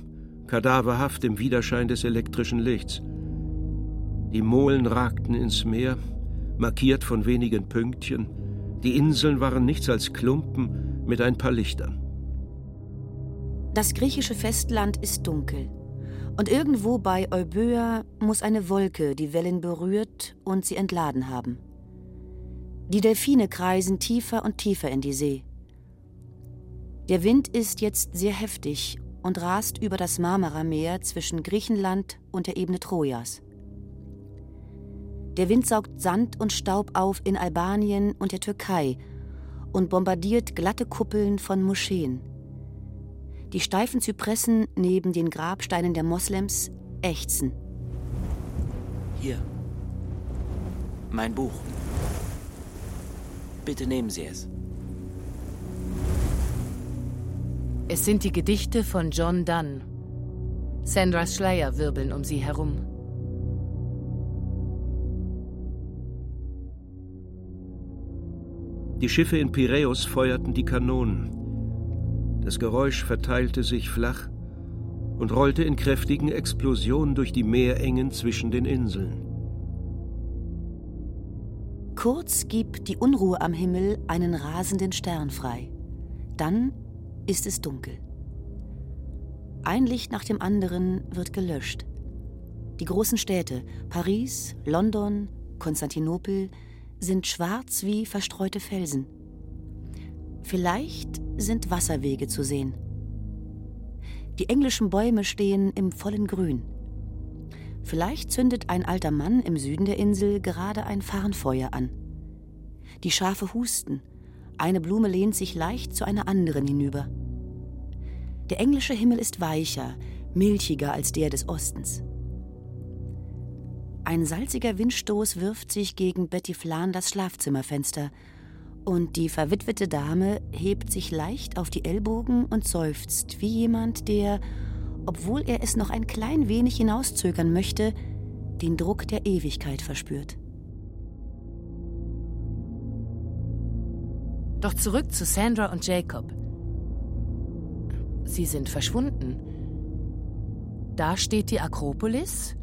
kadaverhaft im Widerschein des elektrischen Lichts. Die Molen ragten ins Meer, markiert von wenigen Pünktchen, die Inseln waren nichts als Klumpen mit ein paar Lichtern. Das griechische Festland ist dunkel. Und irgendwo bei Euböa muss eine Wolke die Wellen berührt und sie entladen haben. Die Delfine kreisen tiefer und tiefer in die See. Der Wind ist jetzt sehr heftig und rast über das Marmarameer zwischen Griechenland und der Ebene Trojas. Der Wind saugt Sand und Staub auf in Albanien und der Türkei und bombardiert glatte Kuppeln von Moscheen. Die steifen Zypressen neben den Grabsteinen der Moslems ächzen. Hier. Mein Buch. Bitte nehmen Sie es. Es sind die Gedichte von John Donne. Sandras Schleier wirbeln um sie herum. Die Schiffe in Piräus feuerten die Kanonen. Das Geräusch verteilte sich flach und rollte in kräftigen Explosionen durch die Meerengen zwischen den Inseln. Kurz gibt die Unruhe am Himmel einen rasenden Stern frei. Dann ist es dunkel. Ein Licht nach dem anderen wird gelöscht. Die großen Städte Paris, London, Konstantinopel sind schwarz wie verstreute Felsen. Vielleicht sind Wasserwege zu sehen. Die englischen Bäume stehen im vollen Grün. Vielleicht zündet ein alter Mann im Süden der Insel gerade ein Farnfeuer an. Die Schafe husten, eine Blume lehnt sich leicht zu einer anderen hinüber. Der englische Himmel ist weicher, milchiger als der des Ostens. Ein salziger Windstoß wirft sich gegen Betty Flanders Schlafzimmerfenster und die verwitwete Dame hebt sich leicht auf die Ellbogen und seufzt wie jemand, der, obwohl er es noch ein klein wenig hinauszögern möchte, den Druck der Ewigkeit verspürt. Doch zurück zu Sandra und Jacob. Sie sind verschwunden. Da steht die Akropolis.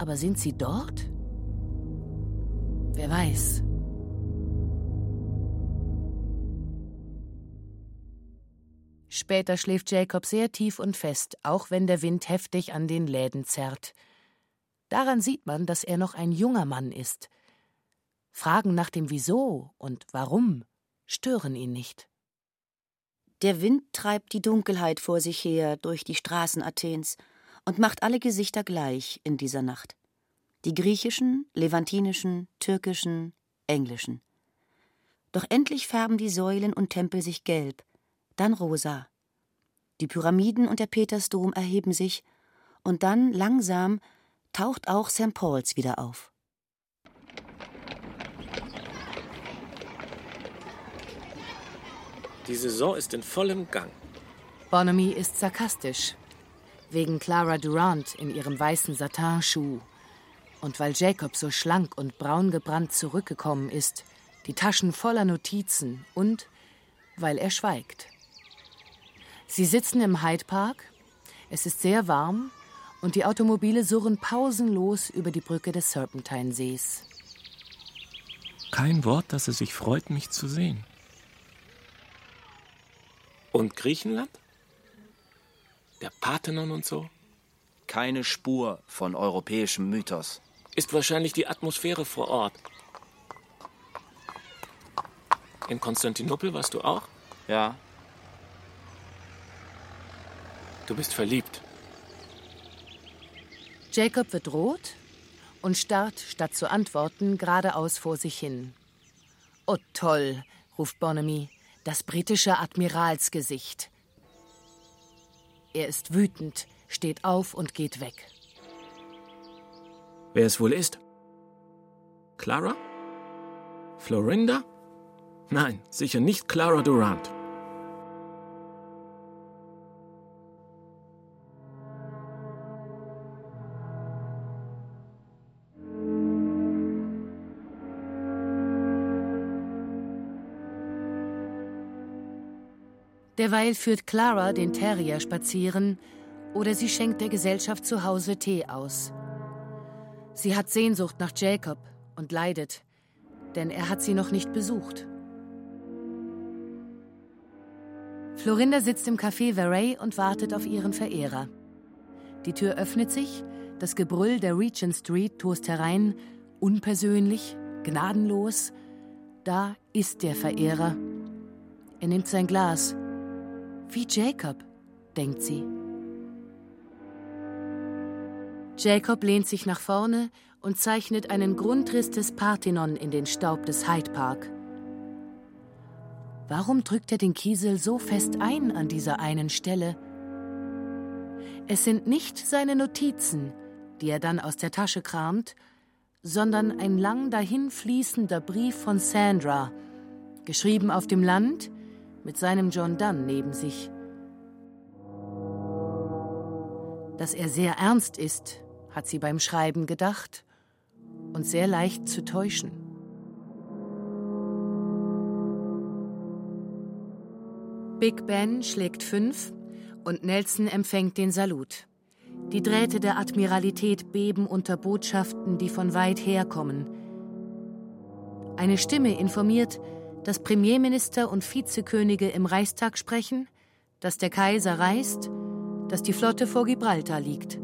Aber sind sie dort? Wer weiß. Später schläft Jacob sehr tief und fest, auch wenn der Wind heftig an den Läden zerrt. Daran sieht man, dass er noch ein junger Mann ist. Fragen nach dem Wieso und Warum stören ihn nicht. Der Wind treibt die Dunkelheit vor sich her durch die Straßen Athens und macht alle Gesichter gleich in dieser Nacht. Die griechischen, levantinischen, türkischen, englischen. Doch endlich färben die Säulen und Tempel sich gelb, dann rosa. Die Pyramiden und der Petersdom erheben sich, und dann langsam taucht auch St. Paul's wieder auf. Die Saison ist in vollem Gang. Bonamy ist sarkastisch. Wegen Clara Durant in ihrem weißen Satinschuh. Und weil Jacob so schlank und braun gebrannt zurückgekommen ist, die Taschen voller Notizen und weil er schweigt. Sie sitzen im Hyde Park. Es ist sehr warm und die Automobile surren pausenlos über die Brücke des Serpentine-Sees. Kein Wort, dass er sich freut, mich zu sehen. Und Griechenland? Der Parthenon und so? Keine Spur von europäischem Mythos. Ist wahrscheinlich die Atmosphäre vor Ort. In Konstantinopel warst du auch? Ja, Du bist verliebt. Jacob wird rot und starrt, statt zu antworten, geradeaus vor sich hin. Oh toll, ruft Bonamy, das britische Admiralsgesicht. Er ist wütend, steht auf und geht weg. Wer es wohl ist? Clara? Florinda? Nein, sicher nicht Clara Durant. Derweil führt Clara den Terrier spazieren oder sie schenkt der Gesellschaft zu Hause Tee aus. Sie hat Sehnsucht nach Jacob und leidet, denn er hat sie noch nicht besucht. Florinda sitzt im Café Veray und wartet auf ihren Verehrer. Die Tür öffnet sich, das Gebrüll der Regent Street tost herein, unpersönlich, gnadenlos. Da ist der Verehrer Er nimmt sein Glas. Wie Jacob, denkt sie. Jacob lehnt sich nach vorne und zeichnet einen Grundriss des Parthenon in den Staub des Hyde Park. Warum drückt er den Kiesel so fest ein an dieser einen Stelle? Es sind nicht seine Notizen, die er dann aus der Tasche kramt, sondern ein lang dahinfließender Brief von Sandra, geschrieben auf dem Land mit seinem John Donne neben sich. Dass er sehr ernst ist, hat sie beim Schreiben gedacht, und sehr leicht zu täuschen. Big Ben schlägt fünf und Nelson empfängt den Salut. Die Drähte der Admiralität beben unter Botschaften, die von weit herkommen. Eine Stimme informiert, dass Premierminister und Vizekönige im Reichstag sprechen, dass der Kaiser reist, dass die Flotte vor Gibraltar liegt.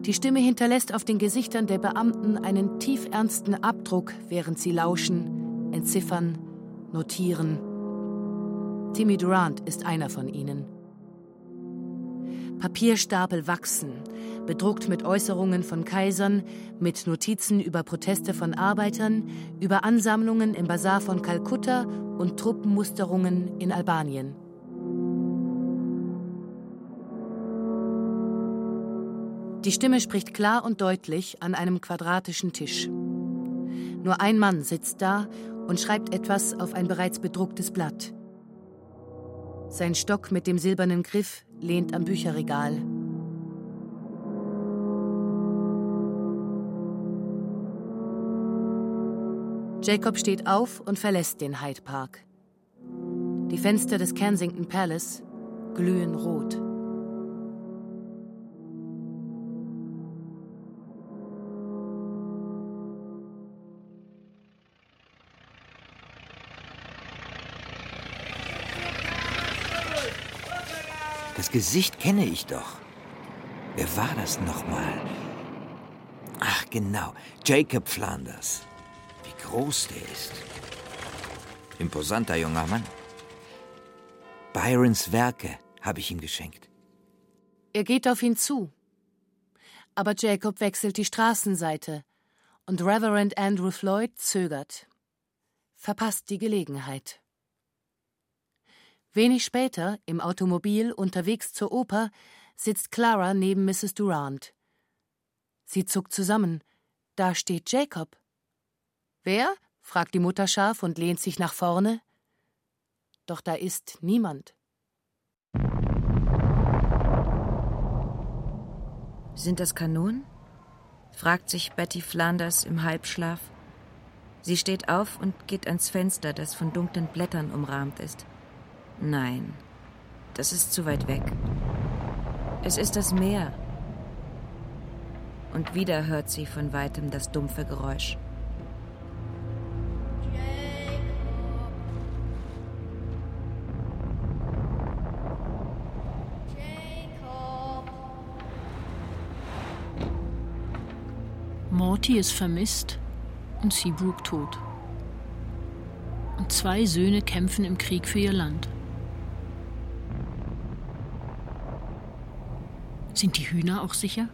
Die Stimme hinterlässt auf den Gesichtern der Beamten einen tiefernsten Abdruck, während sie lauschen, entziffern, notieren. Timmy Durant ist einer von ihnen. Papierstapel wachsen, bedruckt mit Äußerungen von Kaisern, mit Notizen über Proteste von Arbeitern, über Ansammlungen im Bazar von Kalkutta und Truppenmusterungen in Albanien. Die Stimme spricht klar und deutlich an einem quadratischen Tisch. Nur ein Mann sitzt da und schreibt etwas auf ein bereits bedrucktes Blatt. Sein Stock mit dem silbernen Griff lehnt am Bücherregal. Jacob steht auf und verlässt den Hyde Park. Die Fenster des Kensington Palace glühen rot. Das Gesicht kenne ich doch. Wer war das nochmal? Ach, genau. Jacob Flanders. Wie groß der ist. Imposanter junger Mann. Byrons Werke habe ich ihm geschenkt. Er geht auf ihn zu. Aber Jacob wechselt die Straßenseite und Reverend Andrew Floyd zögert. Verpasst die Gelegenheit. Wenig später, im Automobil unterwegs zur Oper, sitzt Clara neben Mrs. Durant. Sie zuckt zusammen. Da steht Jacob. Wer? fragt die Mutter scharf und lehnt sich nach vorne. Doch da ist niemand. Sind das Kanonen? fragt sich Betty Flanders im Halbschlaf. Sie steht auf und geht ans Fenster, das von dunklen Blättern umrahmt ist. Nein, das ist zu weit weg. Es ist das Meer. Und wieder hört sie von weitem das dumpfe Geräusch. Morty ist vermisst und Seabrook tot. Und zwei Söhne kämpfen im Krieg für ihr Land. Sind die Hühner auch sicher?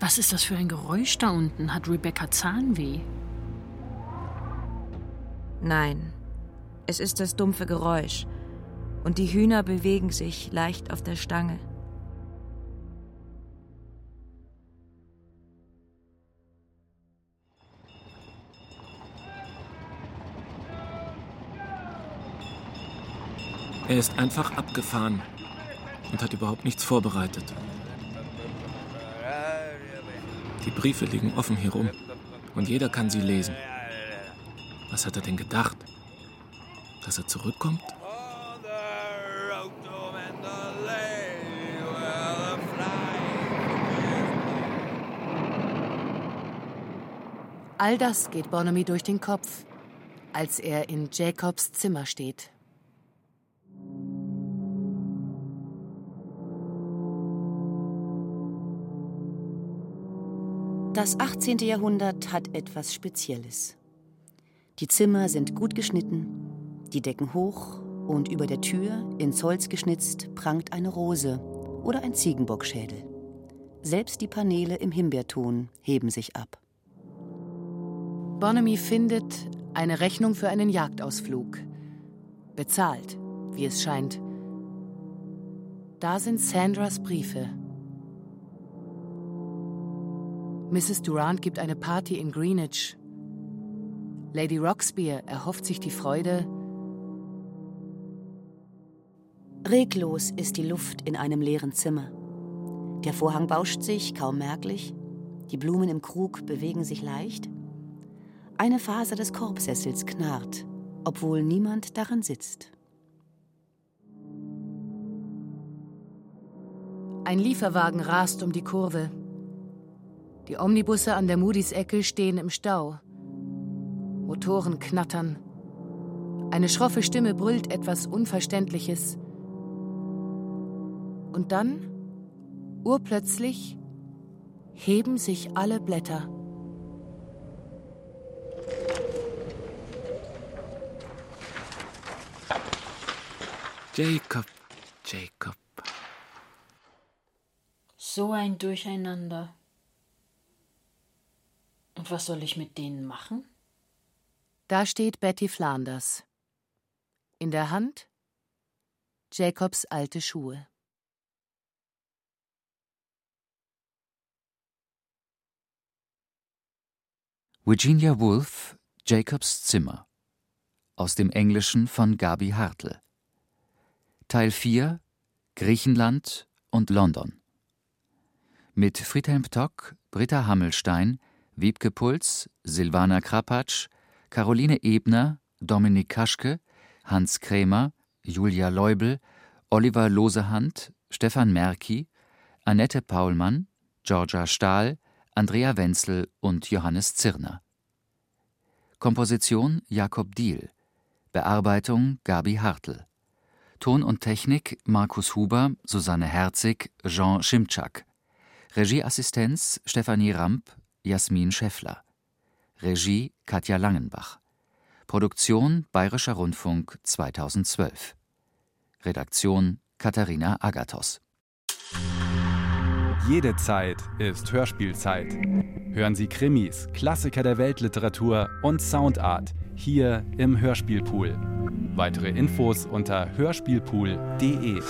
Was ist das für ein Geräusch da unten? Hat Rebecca Zahnweh? Nein, es ist das dumpfe Geräusch. Und die Hühner bewegen sich leicht auf der Stange. Er ist einfach abgefahren und hat überhaupt nichts vorbereitet. Die Briefe liegen offen hier rum und jeder kann sie lesen. Was hat er denn gedacht? Dass er zurückkommt? All das geht Bonamy durch den Kopf, als er in Jacobs Zimmer steht. Das 18. Jahrhundert hat etwas Spezielles. Die Zimmer sind gut geschnitten, Die Decken hoch und über der Tür, ins Holz geschnitzt, prangt eine Rose oder ein Ziegenbockschädel. Selbst die Paneele im Himbeerton heben sich ab. Bonamy findet eine Rechnung für einen Jagdausflug. Bezahlt, wie es scheint. Da sind Sandras Briefe. Mrs. Durant gibt eine Party in Greenwich. Lady Roxbier erhofft sich die Freude. Reglos ist die Luft in einem leeren Zimmer. Der Vorhang bauscht sich, kaum merklich. Die Blumen im Krug bewegen sich leicht. Eine Faser des Korbsessels knarrt, obwohl niemand daran sitzt. Ein Lieferwagen rast um die Kurve. Die Omnibusse an der Moody's-Ecke stehen im Stau. Motoren knattern. Eine schroffe Stimme brüllt etwas Unverständliches. Und dann, urplötzlich, heben sich alle Blätter. Jacob, Jacob. So ein Durcheinander. Und was soll ich mit denen machen? Da steht Betty Flanders. In der Hand Jacobs alte Schuhe. Virginia Woolf, Jacobs Zimmer. Aus dem Englischen von Gabi Hartl. Teil 4 Griechenland und London. Mit Friedhelm Tock, Britta Hammelstein, Wiebke Puls, Silvana Krapatsch, Caroline Ebner, Dominik Kaschke, Hans Krämer, Julia Leubel, Oliver Losehand, Stefan Merki, Annette Paulmann, Georgia Stahl, Andrea Wenzel und Johannes Zirner. Komposition Jakob Diehl. Bearbeitung Gabi Hartl. Ton und Technik Markus Huber, Susanne Herzig, Jean Schimczak. Regieassistenz Stefanie Ramp, Jasmin Scheffler. Regie Katja Langenbach. Produktion Bayerischer Rundfunk 2012. Redaktion Katharina Agathos. Jede Zeit ist Hörspielzeit. Hören Sie Krimis, Klassiker der Weltliteratur und Soundart hier im Hörspielpool. Weitere Infos unter hörspielpool.de.